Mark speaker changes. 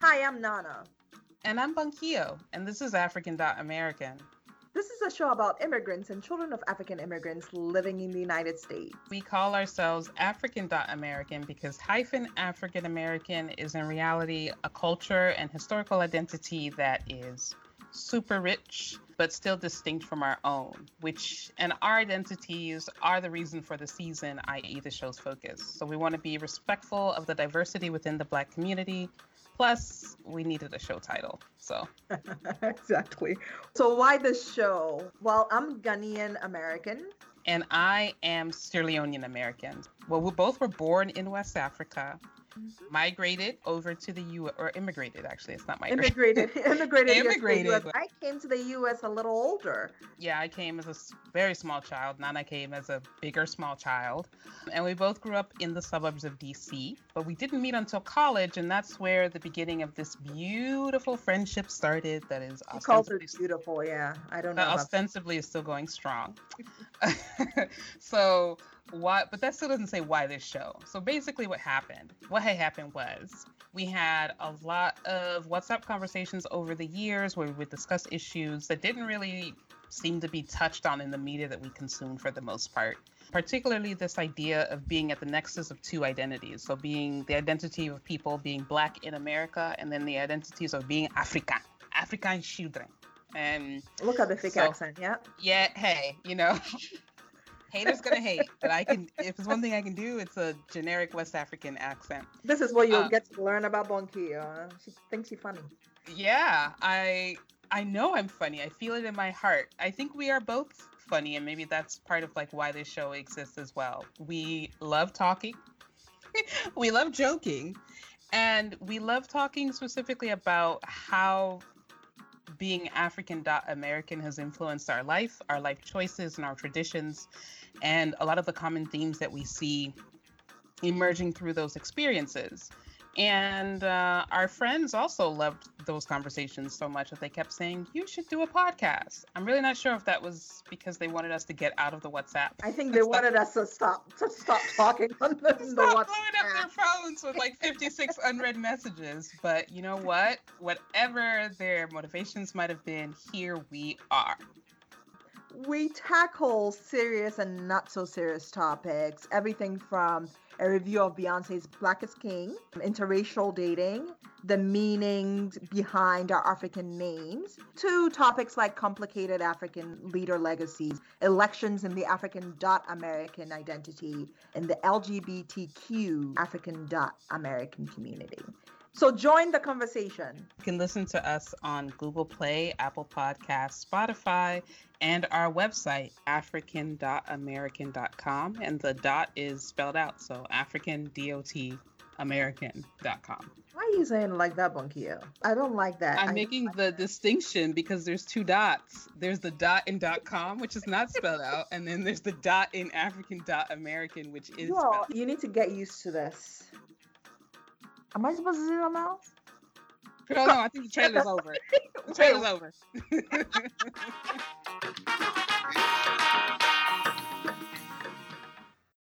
Speaker 1: Hi, I'm Nana.
Speaker 2: And I'm Bunkio, and this is African American.
Speaker 1: This is a show about immigrants and children of African immigrants living in the United States.
Speaker 2: We call ourselves African American because hyphen African American is in reality a culture and historical identity that is super rich but still distinct from our own, which and our identities are the reason for the season, i.e., the show's focus. So we want to be respectful of the diversity within the Black community. Plus, we needed a show title. So,
Speaker 1: exactly. So, why this show? Well, I'm Ghanaian American.
Speaker 2: And I am Sierra Leonean American. Well, we both were born in West Africa. Migrated over to the U or immigrated actually it's not migrated.
Speaker 1: Immigrated. Immigrated immigrated I came to the US a little older.
Speaker 2: Yeah I came as a very small child Nana came as a bigger small child. And we both grew up in the suburbs of DC but we didn't meet until college and that's where the beginning of this beautiful friendship started that is
Speaker 1: he calls it beautiful yeah. I don't know
Speaker 2: ostensibly is still going strong. So why but that still doesn't say why this show. So basically what happened what had happened was we had a lot of whatsapp conversations over the years where we would discuss issues that didn't really seem to be touched on in the media that we consumed for the most part. Particularly this idea of being at the nexus of two identities. So being the identity of people being black in america and then the identities of being african african children. And
Speaker 1: look at the thick so, accent yeah.
Speaker 2: Yeah hey you know Haters gonna hate, but I can. If there's one thing I can do, it's a generic West African accent.
Speaker 1: This is what you'll uh, get to learn about Bonki. Uh, she thinks she's funny.
Speaker 2: Yeah, I I know I'm funny. I feel it in my heart. I think we are both funny, and maybe that's part of like why this show exists as well. We love talking. we love joking, and we love talking specifically about how being African American has influenced our life, our life choices, and our traditions and a lot of the common themes that we see emerging through those experiences. And uh, our friends also loved those conversations so much that they kept saying, You should do a podcast. I'm really not sure if that was because they wanted us to get out of the WhatsApp.
Speaker 1: I think they wanted us to stop to stop talking on the,
Speaker 2: the stop blowing up their phones with like 56 unread messages. But you know what? Whatever their motivations might have been, here we are
Speaker 1: we tackle serious and not so serious topics. Everything from a review of Beyonce's Black is King, interracial dating, the meanings behind our African names, to topics like complicated African leader legacies, elections in the African dot American identity, and the LGBTQ African dot American community. So join the conversation.
Speaker 2: You can listen to us on Google Play, Apple Podcasts, Spotify, and our website, african.american.com. And the dot is spelled out. So African dot American.com.
Speaker 1: Why are you saying like that, Bunkio? I don't like that.
Speaker 2: I'm I making like the that. distinction because there's two dots. There's the dot in dot com, which is not spelled out, and then there's the dot in African dot American, which is. Well,
Speaker 1: you need to get used to this. Am I supposed to say something else?
Speaker 2: No, no, I think the trailer's over. The trailer's over.